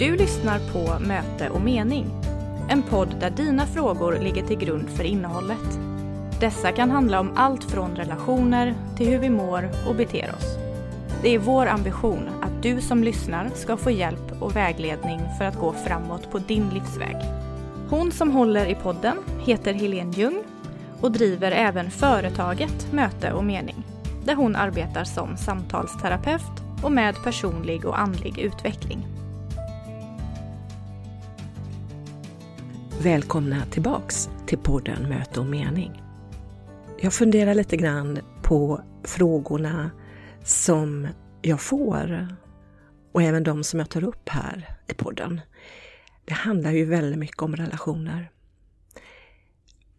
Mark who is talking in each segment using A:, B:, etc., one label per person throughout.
A: Du lyssnar på Möte och mening. En podd där dina frågor ligger till grund för innehållet. Dessa kan handla om allt från relationer till hur vi mår och beter oss. Det är vår ambition att du som lyssnar ska få hjälp och vägledning för att gå framåt på din livsväg. Hon som håller i podden heter Helene Ljung och driver även företaget Möte och mening där hon arbetar som samtalsterapeut och med personlig och andlig utveckling.
B: Välkomna tillbaks till podden Möte och mening. Jag funderar lite grann på frågorna som jag får och även de som jag tar upp här i podden. Det handlar ju väldigt mycket om relationer.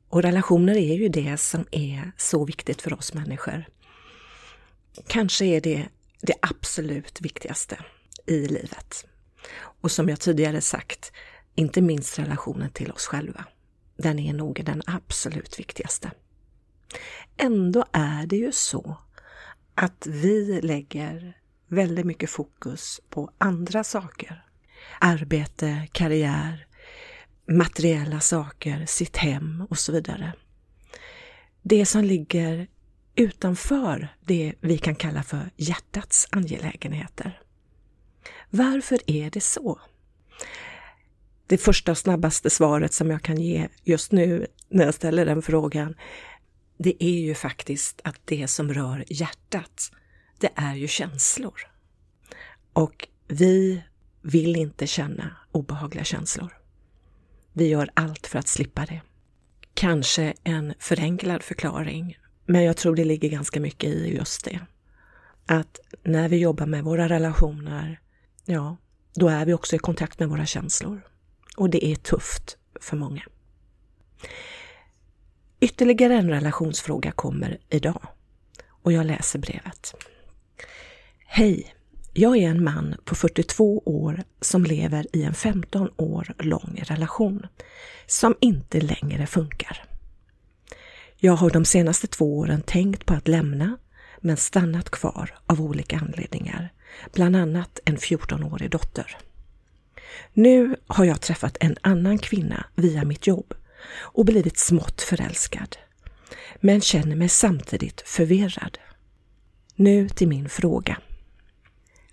B: Och relationer är ju det som är så viktigt för oss människor. Kanske är det det absolut viktigaste i livet. Och som jag tidigare sagt, inte minst relationen till oss själva. Den är nog den absolut viktigaste. Ändå är det ju så att vi lägger väldigt mycket fokus på andra saker. Arbete, karriär, materiella saker, sitt hem och så vidare. Det som ligger utanför det vi kan kalla för hjärtats angelägenheter. Varför är det så? Det första och snabbaste svaret som jag kan ge just nu när jag ställer den frågan, det är ju faktiskt att det som rör hjärtat, det är ju känslor. Och vi vill inte känna obehagliga känslor. Vi gör allt för att slippa det. Kanske en förenklad förklaring men jag tror det ligger ganska mycket i just det. Att när vi jobbar med våra relationer, ja, då är vi också i kontakt med våra känslor. Och det är tufft för många. Ytterligare en relationsfråga kommer idag och jag läser brevet. Hej! Jag är en man på 42 år som lever i en 15 år lång relation som inte längre funkar. Jag har de senaste två åren tänkt på att lämna men stannat kvar av olika anledningar, bland annat en 14-årig dotter. Nu har jag träffat en annan kvinna via mitt jobb och blivit smått förälskad, men känner mig samtidigt förvirrad. Nu till min fråga.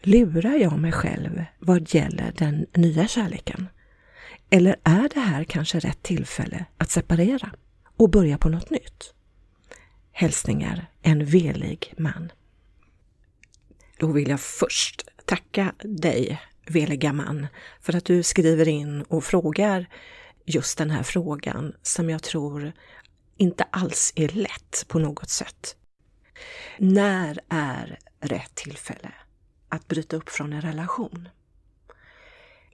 B: Lurar jag mig själv vad gäller den nya kärleken? Eller är det här kanske rätt tillfälle att separera? och börja på något nytt. Hälsningar en velig man. Då vill jag först tacka dig, veliga man, för att du skriver in och frågar just den här frågan som jag tror inte alls är lätt på något sätt. När är rätt tillfälle att bryta upp från en relation?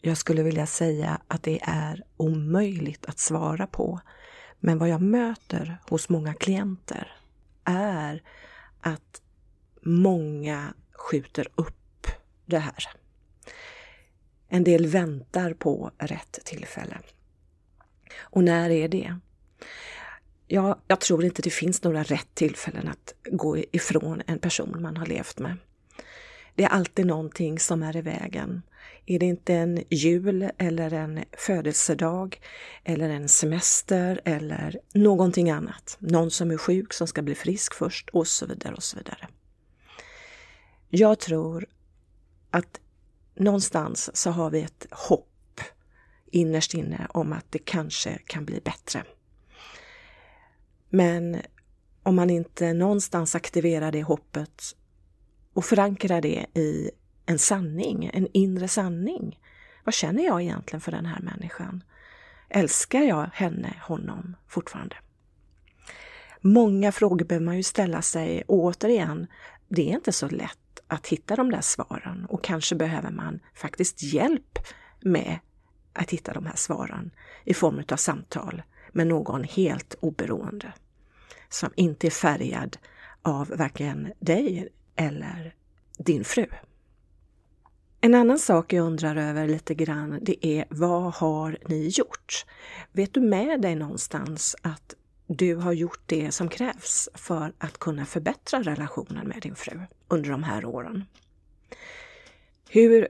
B: Jag skulle vilja säga att det är omöjligt att svara på men vad jag möter hos många klienter är att många skjuter upp det här. En del väntar på rätt tillfälle. Och när är det? Ja, jag tror inte det finns några rätt tillfällen att gå ifrån en person man har levt med. Det är alltid någonting som är i vägen. Är det inte en jul eller en födelsedag eller en semester eller någonting annat? Någon som är sjuk som ska bli frisk först och så vidare och så vidare. Jag tror att någonstans så har vi ett hopp innerst inne om att det kanske kan bli bättre. Men om man inte någonstans aktiverar det hoppet och förankrar det i en sanning, en inre sanning. Vad känner jag egentligen för den här människan? Älskar jag henne, honom fortfarande? Många frågor behöver man ju ställa sig och återigen, det är inte så lätt att hitta de där svaren och kanske behöver man faktiskt hjälp med att hitta de här svaren i form av samtal med någon helt oberoende som inte är färgad av varken dig eller din fru. En annan sak jag undrar över lite grann, det är vad har ni gjort? Vet du med dig någonstans att du har gjort det som krävs för att kunna förbättra relationen med din fru under de här åren? Hur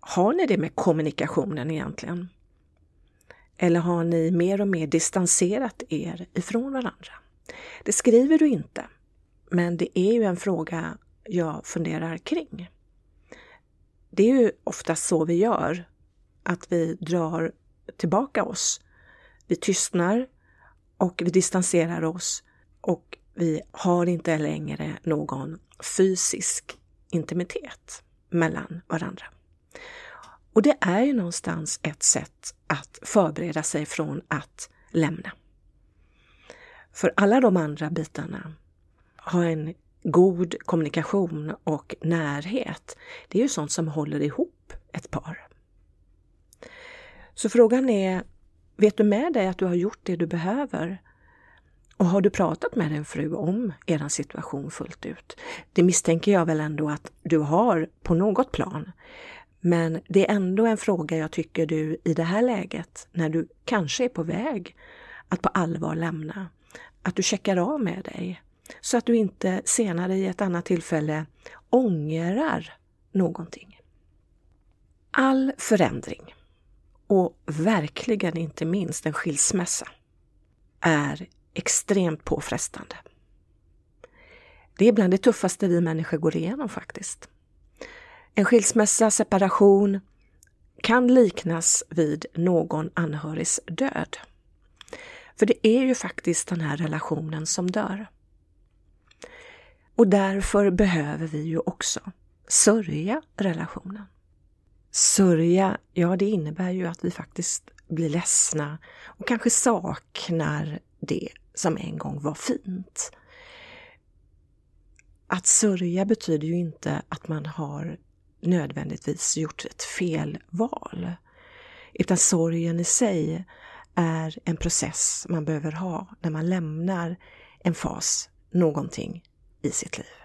B: har ni det med kommunikationen egentligen? Eller har ni mer och mer distanserat er ifrån varandra? Det skriver du inte, men det är ju en fråga jag funderar kring. Det är ju oftast så vi gör, att vi drar tillbaka oss. Vi tystnar och vi distanserar oss och vi har inte längre någon fysisk intimitet mellan varandra. Och det är ju någonstans ett sätt att förbereda sig från att lämna. För alla de andra bitarna har en god kommunikation och närhet. Det är ju sånt som håller ihop ett par. Så frågan är, vet du med dig att du har gjort det du behöver? Och har du pratat med din fru om er situation fullt ut? Det misstänker jag väl ändå att du har på något plan. Men det är ändå en fråga jag tycker du i det här läget, när du kanske är på väg att på allvar lämna, att du checkar av med dig. Så att du inte senare i ett annat tillfälle ångrar någonting. All förändring, och verkligen inte minst en skilsmässa, är extremt påfrestande. Det är bland det tuffaste vi människor går igenom faktiskt. En skilsmässa, separation, kan liknas vid någon anhörigs död. För det är ju faktiskt den här relationen som dör. Och därför behöver vi ju också sörja relationen. Sörja, ja det innebär ju att vi faktiskt blir ledsna och kanske saknar det som en gång var fint. Att sörja betyder ju inte att man har nödvändigtvis gjort ett fel val. Utan sorgen i sig är en process man behöver ha när man lämnar en fas, någonting i sitt liv.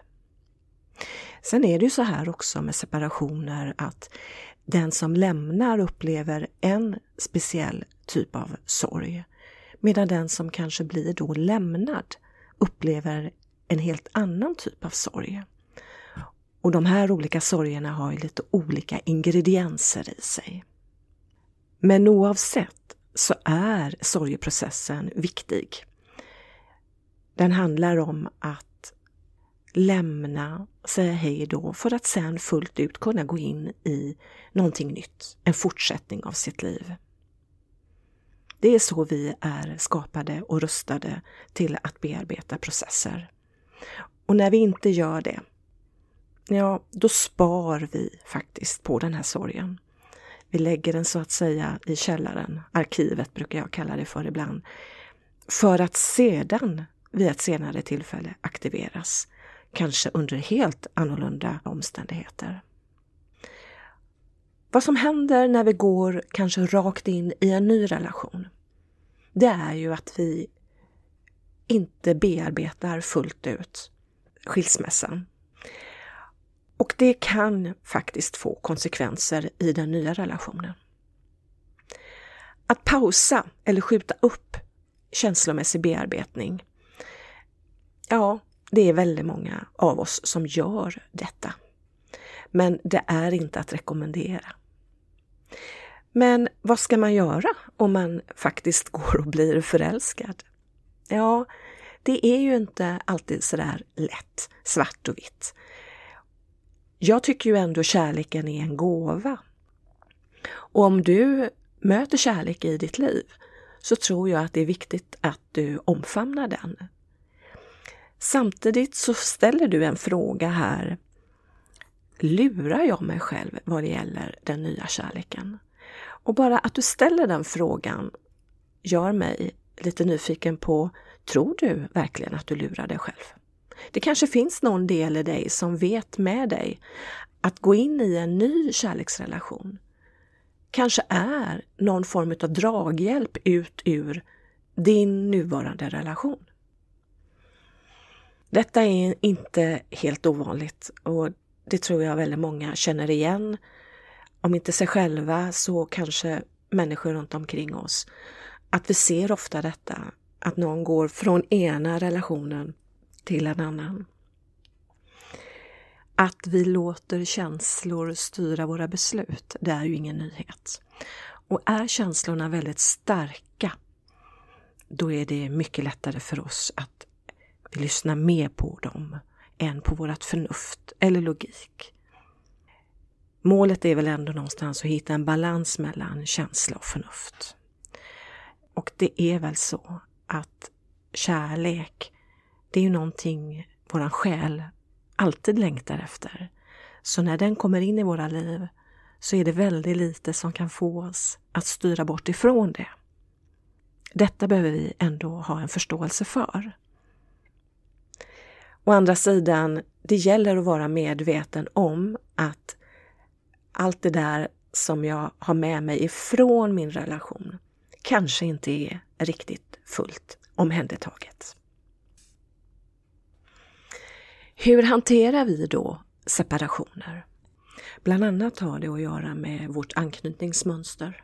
B: Sen är det ju så här också med separationer att den som lämnar upplever en speciell typ av sorg. Medan den som kanske blir då lämnad upplever en helt annan typ av sorg. Och de här olika sorgerna har ju lite olika ingredienser i sig. Men oavsett så är sorgeprocessen viktig. Den handlar om att lämna, säga hej då för att sen fullt ut kunna gå in i någonting nytt, en fortsättning av sitt liv. Det är så vi är skapade och rustade till att bearbeta processer. Och när vi inte gör det, ja, då spar vi faktiskt på den här sorgen. Vi lägger den så att säga i källaren, arkivet brukar jag kalla det för ibland, för att sedan vid ett senare tillfälle aktiveras, kanske under helt annorlunda omständigheter. Vad som händer när vi går kanske rakt in i en ny relation, det är ju att vi inte bearbetar fullt ut skilsmässan. Och det kan faktiskt få konsekvenser i den nya relationen. Att pausa eller skjuta upp känslomässig bearbetning, ja, det är väldigt många av oss som gör detta. Men det är inte att rekommendera. Men vad ska man göra om man faktiskt går och blir förälskad? Ja, det är ju inte alltid sådär lätt, svart och vitt. Jag tycker ju ändå kärleken är en gåva. Och om du möter kärlek i ditt liv så tror jag att det är viktigt att du omfamnar den. Samtidigt så ställer du en fråga här. Lurar jag mig själv vad det gäller den nya kärleken? Och bara att du ställer den frågan gör mig lite nyfiken på, tror du verkligen att du lurar dig själv? Det kanske finns någon del i dig som vet med dig att gå in i en ny kärleksrelation kanske är någon form av draghjälp ut ur din nuvarande relation. Detta är inte helt ovanligt och det tror jag väldigt många känner igen. Om inte sig själva så kanske människor runt omkring oss. Att vi ser ofta detta, att någon går från ena relationen till en annan. Att vi låter känslor styra våra beslut, det är ju ingen nyhet. Och är känslorna väldigt starka, då är det mycket lättare för oss att vi lyssnar mer på dem än på vårt förnuft eller logik. Målet är väl ändå någonstans att hitta en balans mellan känsla och förnuft. Och det är väl så att kärlek, det är ju någonting våran själ alltid längtar efter. Så när den kommer in i våra liv så är det väldigt lite som kan få oss att styra bort ifrån det. Detta behöver vi ändå ha en förståelse för. Å andra sidan, det gäller att vara medveten om att allt det där som jag har med mig ifrån min relation kanske inte är riktigt fullt omhändertaget. Hur hanterar vi då separationer? Bland annat har det att göra med vårt anknytningsmönster.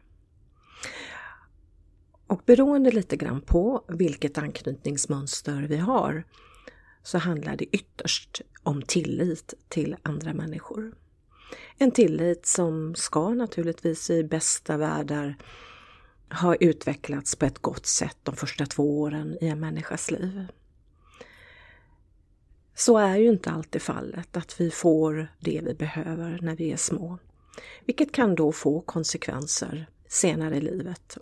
B: Och beroende lite grann på vilket anknytningsmönster vi har så handlar det ytterst om tillit till andra människor. En tillit som ska naturligtvis i bästa världar ha utvecklats på ett gott sätt de första två åren i en människas liv. Så är ju inte alltid fallet att vi får det vi behöver när vi är små. Vilket kan då få konsekvenser senare i livet.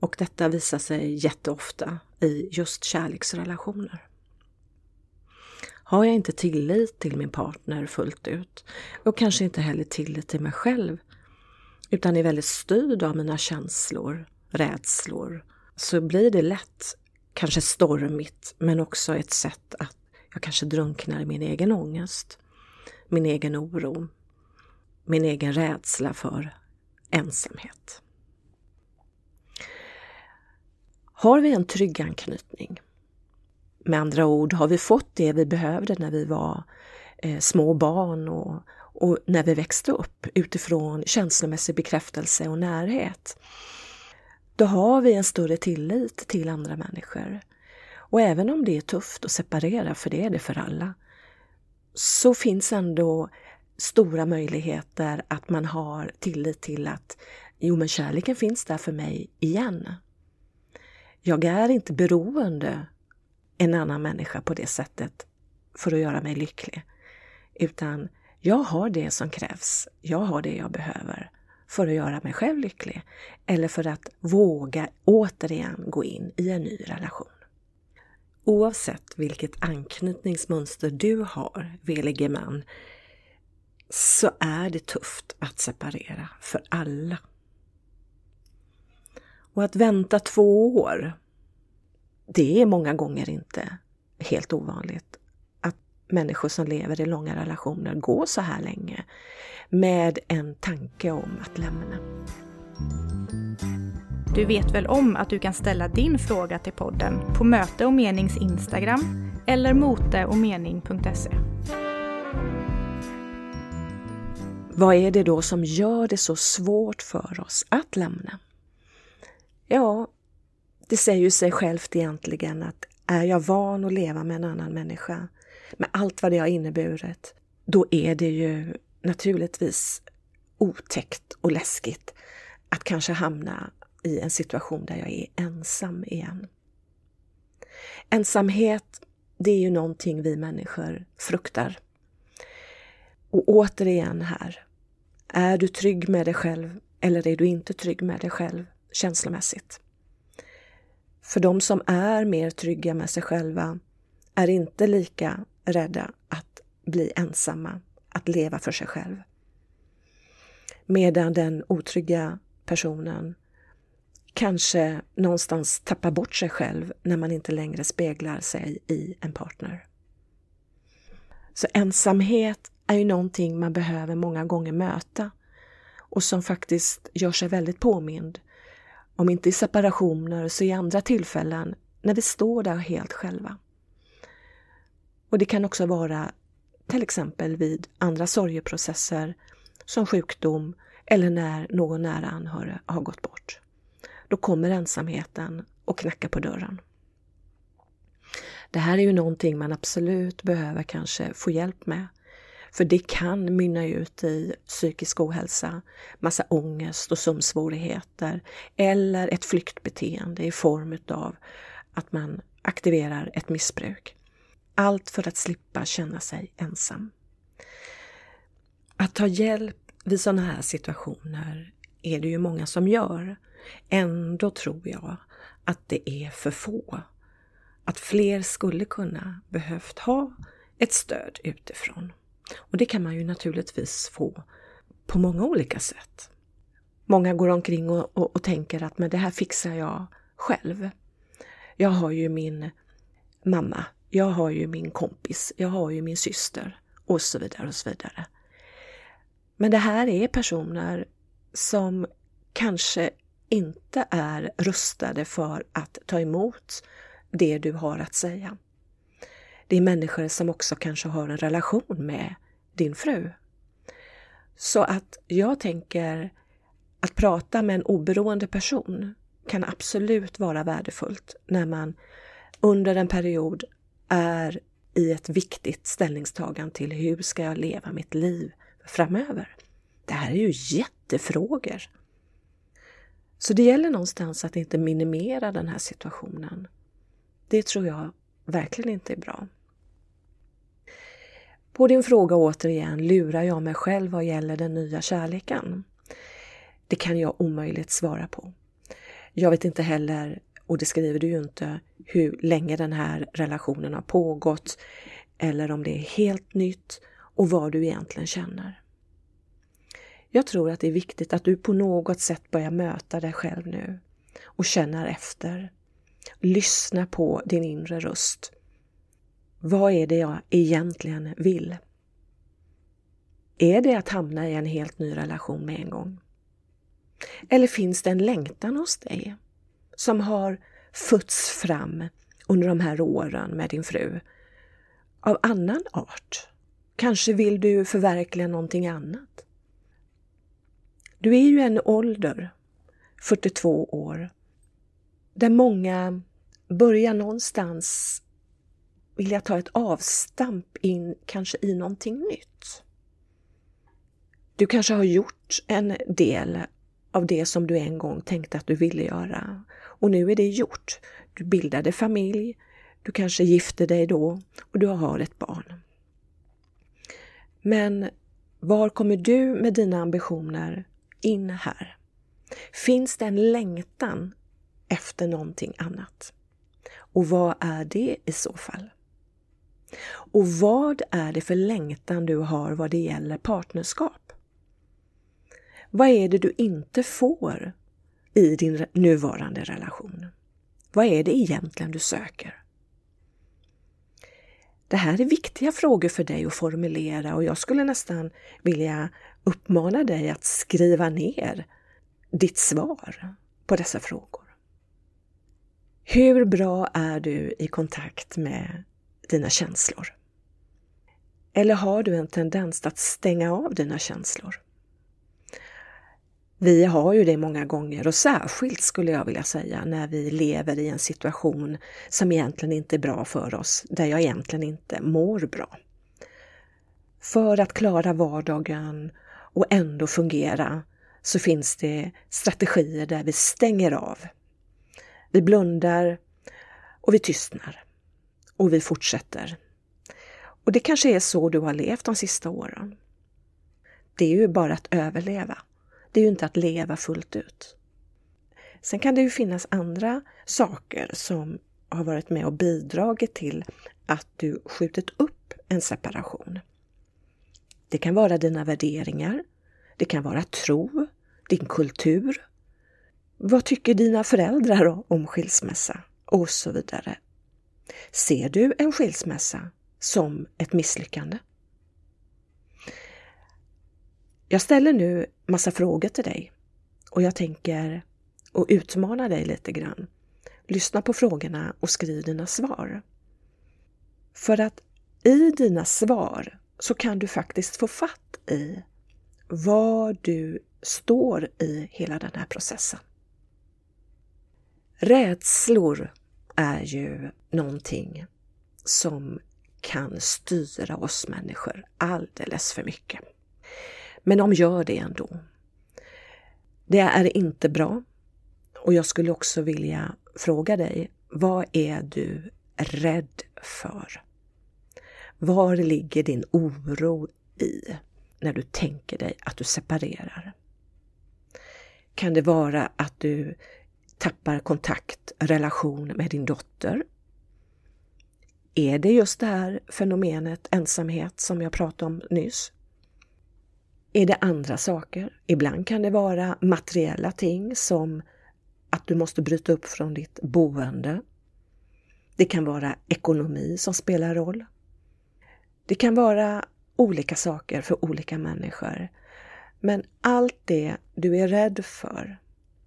B: Och detta visar sig jätteofta i just kärleksrelationer. Har jag inte tillit till min partner fullt ut? Och kanske inte heller tillit till mig själv. Utan är väldigt styrd av mina känslor, rädslor, så blir det lätt kanske stormigt men också ett sätt att jag kanske drunknar i min egen ångest, min egen oro, min egen rädsla för ensamhet. Har vi en trygg anknytning, med andra ord har vi fått det vi behövde när vi var eh, små barn och, och när vi växte upp utifrån känslomässig bekräftelse och närhet. Då har vi en större tillit till andra människor. Och även om det är tufft att separera, för det är det för alla, så finns ändå stora möjligheter att man har tillit till att jo men kärleken finns där för mig igen. Jag är inte beroende en annan människa på det sättet för att göra mig lycklig. Utan jag har det som krävs. Jag har det jag behöver för att göra mig själv lycklig. Eller för att våga återigen gå in i en ny relation. Oavsett vilket anknytningsmönster du har, velige man, så är det tufft att separera för alla. Och att vänta två år, det är många gånger inte helt ovanligt att människor som lever i långa relationer går så här länge med en tanke om att lämna.
A: Du vet väl om att du kan ställa din fråga till podden på Möte och Menings Instagram eller moteochmening.se.
B: Vad är det då som gör det så svårt för oss att lämna? Ja, det säger ju sig självt egentligen att är jag van att leva med en annan människa, med allt vad det har inneburit, då är det ju naturligtvis otäckt och läskigt att kanske hamna i en situation där jag är ensam igen. Ensamhet, det är ju någonting vi människor fruktar. Och återigen här, är du trygg med dig själv eller är du inte trygg med dig själv känslomässigt? För de som är mer trygga med sig själva är inte lika rädda att bli ensamma, att leva för sig själv. Medan den otrygga personen kanske någonstans tappar bort sig själv när man inte längre speglar sig i en partner. Så ensamhet är ju någonting man behöver många gånger möta och som faktiskt gör sig väldigt påmind om inte i separationer så i andra tillfällen när vi står där helt själva. Och det kan också vara till exempel vid andra sorgeprocesser som sjukdom eller när någon nära anhörig har gått bort. Då kommer ensamheten och knackar på dörren. Det här är ju någonting man absolut behöver kanske få hjälp med. För det kan mynna ut i psykisk ohälsa, massa ångest och sömnsvårigheter eller ett flyktbeteende i form av att man aktiverar ett missbruk. Allt för att slippa känna sig ensam. Att ta hjälp vid sådana här situationer är det ju många som gör. Ändå tror jag att det är för få. Att fler skulle kunna behövt ha ett stöd utifrån. Och det kan man ju naturligtvis få på många olika sätt. Många går omkring och, och, och tänker att men det här fixar jag själv. Jag har ju min mamma, jag har ju min kompis, jag har ju min syster och så vidare och så vidare. Men det här är personer som kanske inte är rustade för att ta emot det du har att säga. Det är människor som också kanske har en relation med din fru. Så att jag tänker att prata med en oberoende person kan absolut vara värdefullt när man under en period är i ett viktigt ställningstagande till hur ska jag leva mitt liv framöver? Det här är ju jättefrågor. Så det gäller någonstans att inte minimera den här situationen. Det tror jag verkligen inte är bra. På din fråga återigen, lurar jag mig själv vad gäller den nya kärleken? Det kan jag omöjligt svara på. Jag vet inte heller, och det skriver du ju inte, hur länge den här relationen har pågått eller om det är helt nytt och vad du egentligen känner. Jag tror att det är viktigt att du på något sätt börjar möta dig själv nu och känner efter. Lyssna på din inre röst. Vad är det jag egentligen vill? Är det att hamna i en helt ny relation med en gång? Eller finns det en längtan hos dig som har fötts fram under de här åren med din fru av annan art? Kanske vill du förverkliga någonting annat? Du är ju en ålder, 42 år, där många börjar någonstans vilja ta ett avstamp in kanske i någonting nytt. Du kanske har gjort en del av det som du en gång tänkte att du ville göra och nu är det gjort. Du bildade familj, du kanske gifte dig då och du har ett barn. Men var kommer du med dina ambitioner in här? Finns det en längtan efter någonting annat? Och vad är det i så fall? Och vad är det för längtan du har vad det gäller partnerskap? Vad är det du inte får i din nuvarande relation? Vad är det egentligen du söker? Det här är viktiga frågor för dig att formulera och jag skulle nästan vilja uppmana dig att skriva ner ditt svar på dessa frågor. Hur bra är du i kontakt med dina känslor? Eller har du en tendens att stänga av dina känslor? Vi har ju det många gånger och särskilt skulle jag vilja säga när vi lever i en situation som egentligen inte är bra för oss, där jag egentligen inte mår bra. För att klara vardagen och ändå fungera så finns det strategier där vi stänger av. Vi blundar och vi tystnar och vi fortsätter. Och det kanske är så du har levt de sista åren. Det är ju bara att överleva. Det är ju inte att leva fullt ut. Sen kan det ju finnas andra saker som har varit med och bidragit till att du skjutit upp en separation. Det kan vara dina värderingar, det kan vara tro, din kultur. Vad tycker dina föräldrar om skilsmässa? Och så vidare. Ser du en skilsmässa som ett misslyckande? Jag ställer nu massa frågor till dig och jag tänker och utmana dig lite grann. Lyssna på frågorna och skriv dina svar. För att i dina svar så kan du faktiskt få fatt i var du står i hela den här processen. Rädslor är ju någonting som kan styra oss människor alldeles för mycket. Men de gör det ändå. Det är inte bra. Och jag skulle också vilja fråga dig, vad är du rädd för? Var ligger din oro i när du tänker dig att du separerar? Kan det vara att du tappar kontakt, relation med din dotter? Är det just det här fenomenet ensamhet som jag pratade om nyss? Är det andra saker? Ibland kan det vara materiella ting som att du måste bryta upp från ditt boende. Det kan vara ekonomi som spelar roll. Det kan vara olika saker för olika människor. Men allt det du är rädd för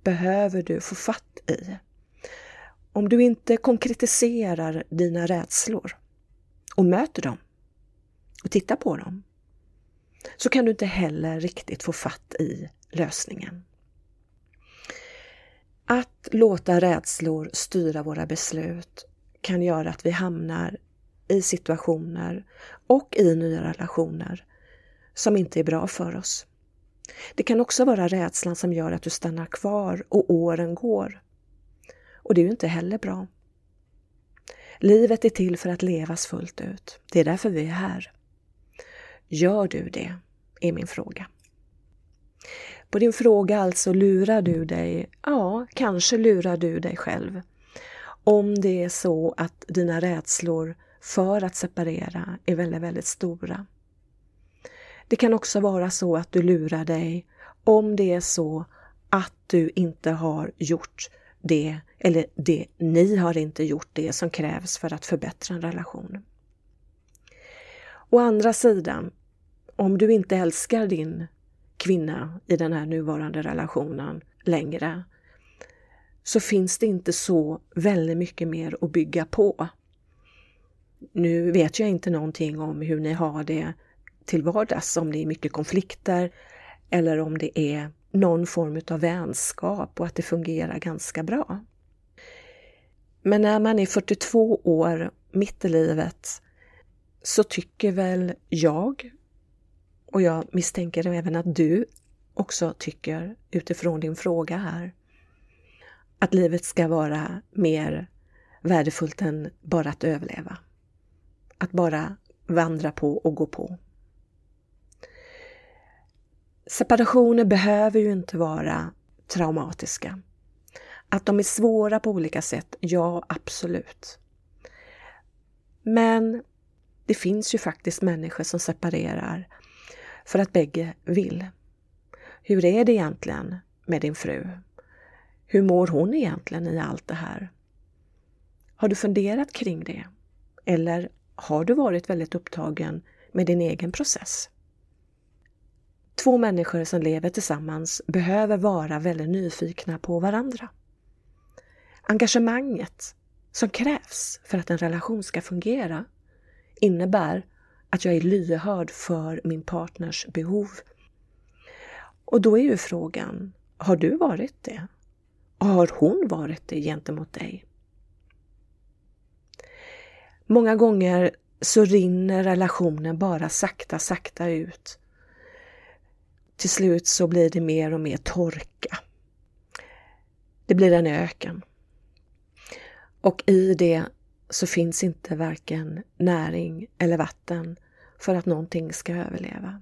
B: behöver du få fatt i. Om du inte konkretiserar dina rädslor och möter dem och tittar på dem så kan du inte heller riktigt få fatt i lösningen. Att låta rädslor styra våra beslut kan göra att vi hamnar i situationer och i nya relationer som inte är bra för oss. Det kan också vara rädslan som gör att du stannar kvar och åren går. Och det är ju inte heller bra. Livet är till för att levas fullt ut. Det är därför vi är här. Gör du det? är min fråga. På din fråga alltså, lurar du dig? Ja, kanske lurar du dig själv. Om det är så att dina rädslor för att separera är väldigt, väldigt stora. Det kan också vara så att du lurar dig om det är så att du inte har gjort det, eller det, ni har inte gjort det som krävs för att förbättra en relation. Å andra sidan, om du inte älskar din kvinna i den här nuvarande relationen längre, så finns det inte så väldigt mycket mer att bygga på. Nu vet jag inte någonting om hur ni har det till vardags, om det är mycket konflikter eller om det är någon form av vänskap och att det fungerar ganska bra. Men när man är 42 år, mitt i livet, så tycker väl jag, och jag misstänker även att du också tycker utifrån din fråga här, att livet ska vara mer värdefullt än bara att överleva. Att bara vandra på och gå på. Separationer behöver ju inte vara traumatiska. Att de är svåra på olika sätt, ja absolut. Men det finns ju faktiskt människor som separerar för att bägge vill. Hur är det egentligen med din fru? Hur mår hon egentligen i allt det här? Har du funderat kring det? Eller har du varit väldigt upptagen med din egen process? Två människor som lever tillsammans behöver vara väldigt nyfikna på varandra. Engagemanget som krävs för att en relation ska fungera innebär att jag är lyhörd för min partners behov. Och då är ju frågan, har du varit det? Och Har hon varit det gentemot dig? Många gånger så rinner relationen bara sakta, sakta ut till slut så blir det mer och mer torka. Det blir en öken. Och i det så finns inte varken näring eller vatten för att någonting ska överleva.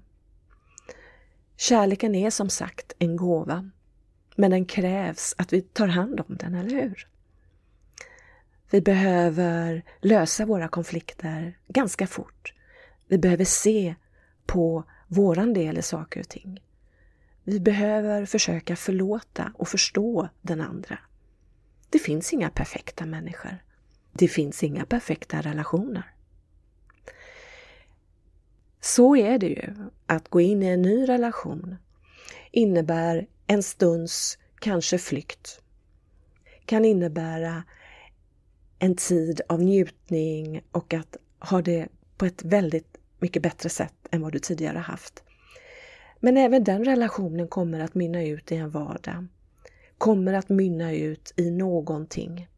B: Kärleken är som sagt en gåva, men den krävs att vi tar hand om den, eller hur? Vi behöver lösa våra konflikter ganska fort. Vi behöver se på våran del i saker och ting. Vi behöver försöka förlåta och förstå den andra. Det finns inga perfekta människor. Det finns inga perfekta relationer. Så är det ju. Att gå in i en ny relation innebär en stunds kanske flykt. Kan innebära en tid av njutning och att ha det på ett väldigt mycket bättre sätt än vad du tidigare haft. Men även den relationen kommer att mynna ut i en vardag. Kommer att mynna ut i någonting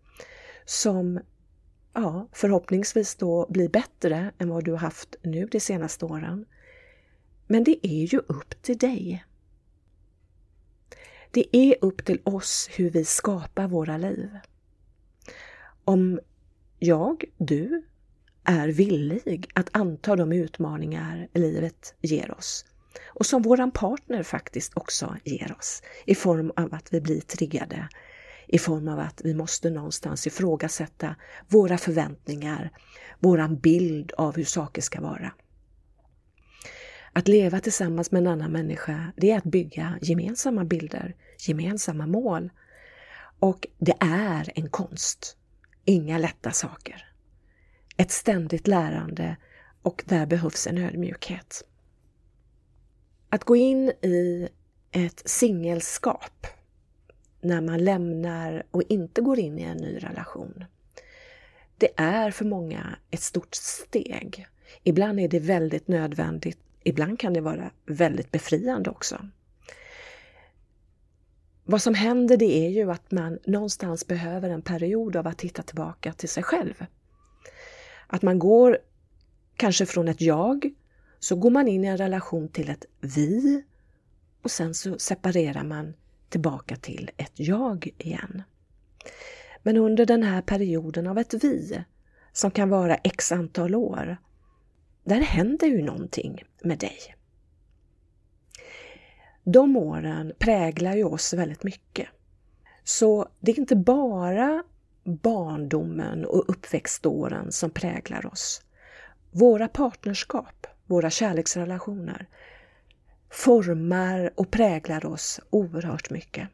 B: som ja, förhoppningsvis då blir bättre än vad du har haft nu de senaste åren. Men det är ju upp till dig. Det är upp till oss hur vi skapar våra liv. Om jag, du, är villig att anta de utmaningar livet ger oss och som våran partner faktiskt också ger oss i form av att vi blir triggade, i form av att vi måste någonstans ifrågasätta våra förväntningar, våran bild av hur saker ska vara. Att leva tillsammans med en annan människa, det är att bygga gemensamma bilder, gemensamma mål. Och det är en konst. Inga lätta saker. Ett ständigt lärande och där behövs en ödmjukhet. Att gå in i ett singelskap när man lämnar och inte går in i en ny relation. Det är för många ett stort steg. Ibland är det väldigt nödvändigt, ibland kan det vara väldigt befriande också. Vad som händer det är ju att man någonstans behöver en period av att hitta tillbaka till sig själv. Att man går kanske från ett jag, så går man in i en relation till ett vi och sen så separerar man tillbaka till ett jag igen. Men under den här perioden av ett vi, som kan vara x antal år, där händer ju någonting med dig. De åren präglar ju oss väldigt mycket. Så det är inte bara barndomen och uppväxtåren som präglar oss. Våra partnerskap, våra kärleksrelationer formar och präglar oss oerhört mycket.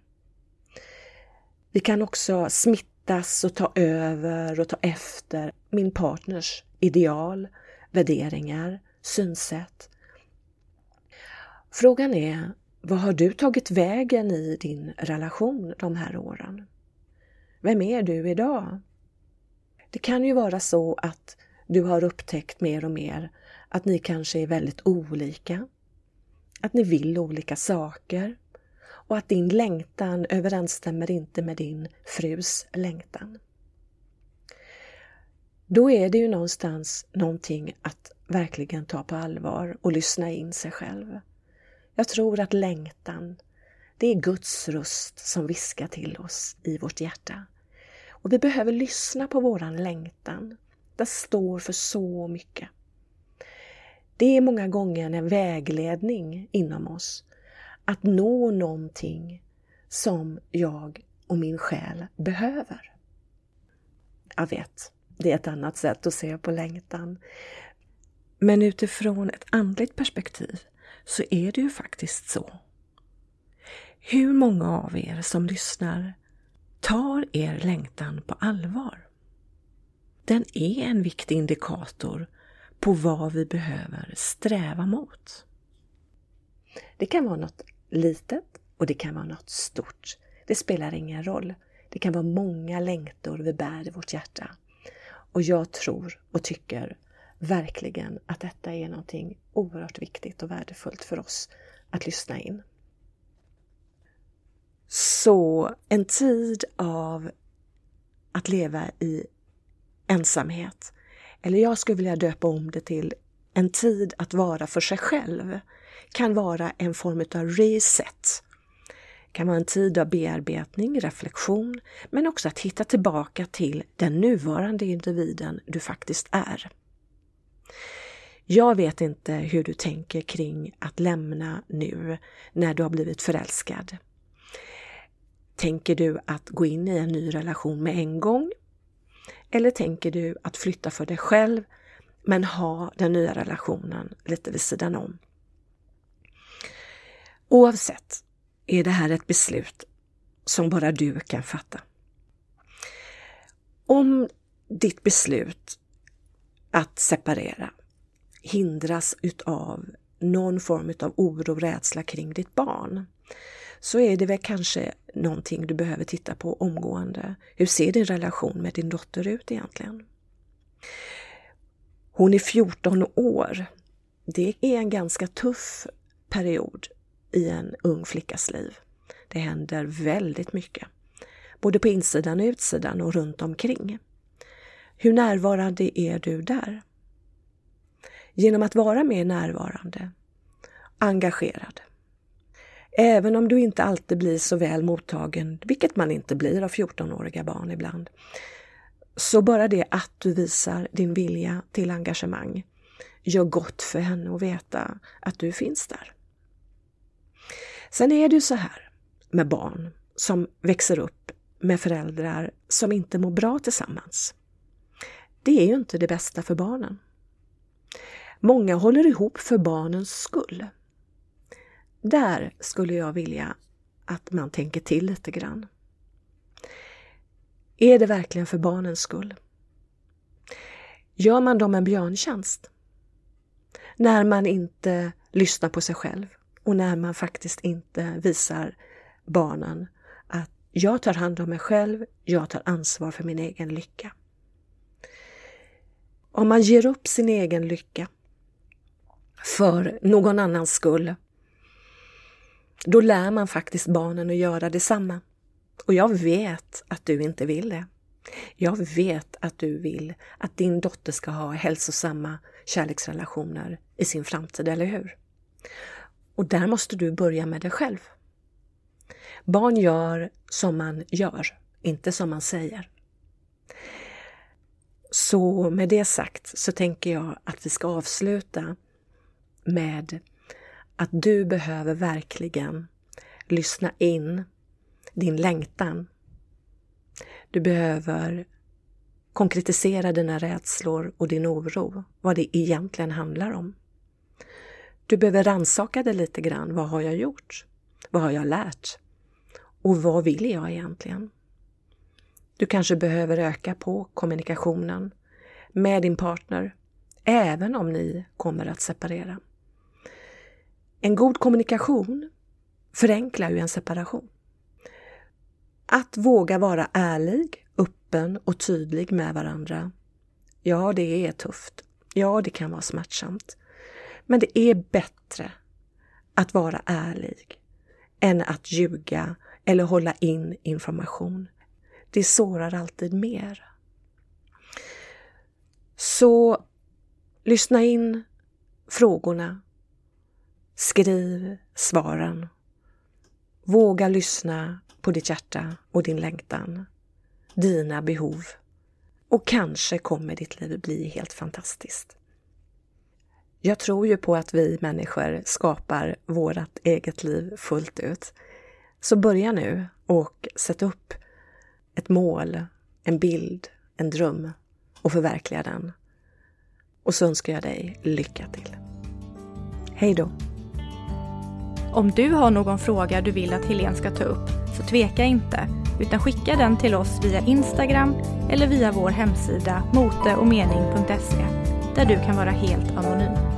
B: Vi kan också smittas och ta över och ta efter min partners ideal, värderingar, synsätt. Frågan är, vad har du tagit vägen i din relation de här åren? Vem är du idag? Det kan ju vara så att du har upptäckt mer och mer att ni kanske är väldigt olika, att ni vill olika saker och att din längtan överensstämmer inte med din frus längtan. Då är det ju någonstans någonting att verkligen ta på allvar och lyssna in sig själv. Jag tror att längtan, det är Guds röst som viskar till oss i vårt hjärta. Och vi behöver lyssna på våran längtan. Det står för så mycket. Det är många gånger en vägledning inom oss att nå någonting som jag och min själ behöver. Jag vet, det är ett annat sätt att se på längtan. Men utifrån ett andligt perspektiv så är det ju faktiskt så. Hur många av er som lyssnar tar er längtan på allvar? Den är en viktig indikator på vad vi behöver sträva mot. Det kan vara något litet och det kan vara något stort. Det spelar ingen roll. Det kan vara många längtor vi bär i vårt hjärta. Och jag tror och tycker verkligen att detta är någonting oerhört viktigt och värdefullt för oss att lyssna in. Så en tid av att leva i ensamhet, eller jag skulle vilja döpa om det till en tid att vara för sig själv, kan vara en form av reset. Det kan vara en tid av bearbetning, reflektion, men också att hitta tillbaka till den nuvarande individen du faktiskt är. Jag vet inte hur du tänker kring att lämna nu när du har blivit förälskad. Tänker du att gå in i en ny relation med en gång? Eller tänker du att flytta för dig själv men ha den nya relationen lite vid sidan om? Oavsett är det här ett beslut som bara du kan fatta. Om ditt beslut att separera hindras utav någon form av oro och rädsla kring ditt barn så är det väl kanske någonting du behöver titta på omgående. Hur ser din relation med din dotter ut egentligen? Hon är 14 år. Det är en ganska tuff period i en ung flickas liv. Det händer väldigt mycket, både på insidan och utsidan och runt omkring. Hur närvarande är du där? Genom att vara mer närvarande, engagerad. Även om du inte alltid blir så väl mottagen, vilket man inte blir av 14-åriga barn ibland, så bara det att du visar din vilja till engagemang gör gott för henne att veta att du finns där. Sen är det ju så här med barn som växer upp med föräldrar som inte mår bra tillsammans. Det är ju inte det bästa för barnen. Många håller ihop för barnens skull. Där skulle jag vilja att man tänker till lite grann. Är det verkligen för barnens skull? Gör man dem en björntjänst? När man inte lyssnar på sig själv och när man faktiskt inte visar barnen att jag tar hand om mig själv, jag tar ansvar för min egen lycka. Om man ger upp sin egen lycka för någon annans skull, då lär man faktiskt barnen att göra detsamma. Och jag vet att du inte vill det. Jag vet att du vill att din dotter ska ha hälsosamma kärleksrelationer i sin framtid, eller hur? Och där måste du börja med dig själv. Barn gör som man gör, inte som man säger. Så med det sagt så tänker jag att vi ska avsluta med att du behöver verkligen lyssna in din längtan. Du behöver konkretisera dina rädslor och din oro, vad det egentligen handlar om. Du behöver ransaka dig lite grann. Vad har jag gjort? Vad har jag lärt? Och vad vill jag egentligen? Du kanske behöver öka på kommunikationen med din partner, även om ni kommer att separera. En god kommunikation förenklar ju en separation. Att våga vara ärlig, öppen och tydlig med varandra. Ja, det är tufft. Ja, det kan vara smärtsamt. Men det är bättre att vara ärlig än att ljuga eller hålla in information. Det sårar alltid mer. Så lyssna in frågorna. Skriv svaren. Våga lyssna på ditt hjärta och din längtan, dina behov. Och kanske kommer ditt liv bli helt fantastiskt. Jag tror ju på att vi människor skapar vårt eget liv fullt ut. Så börja nu och sätt upp ett mål, en bild, en dröm och förverkliga den. Och så önskar jag dig lycka till. Hej då!
A: Om du har någon fråga du vill att Helene ska ta upp så tveka inte utan skicka den till oss via Instagram eller via vår hemsida moteochmening.se där du kan vara helt anonym.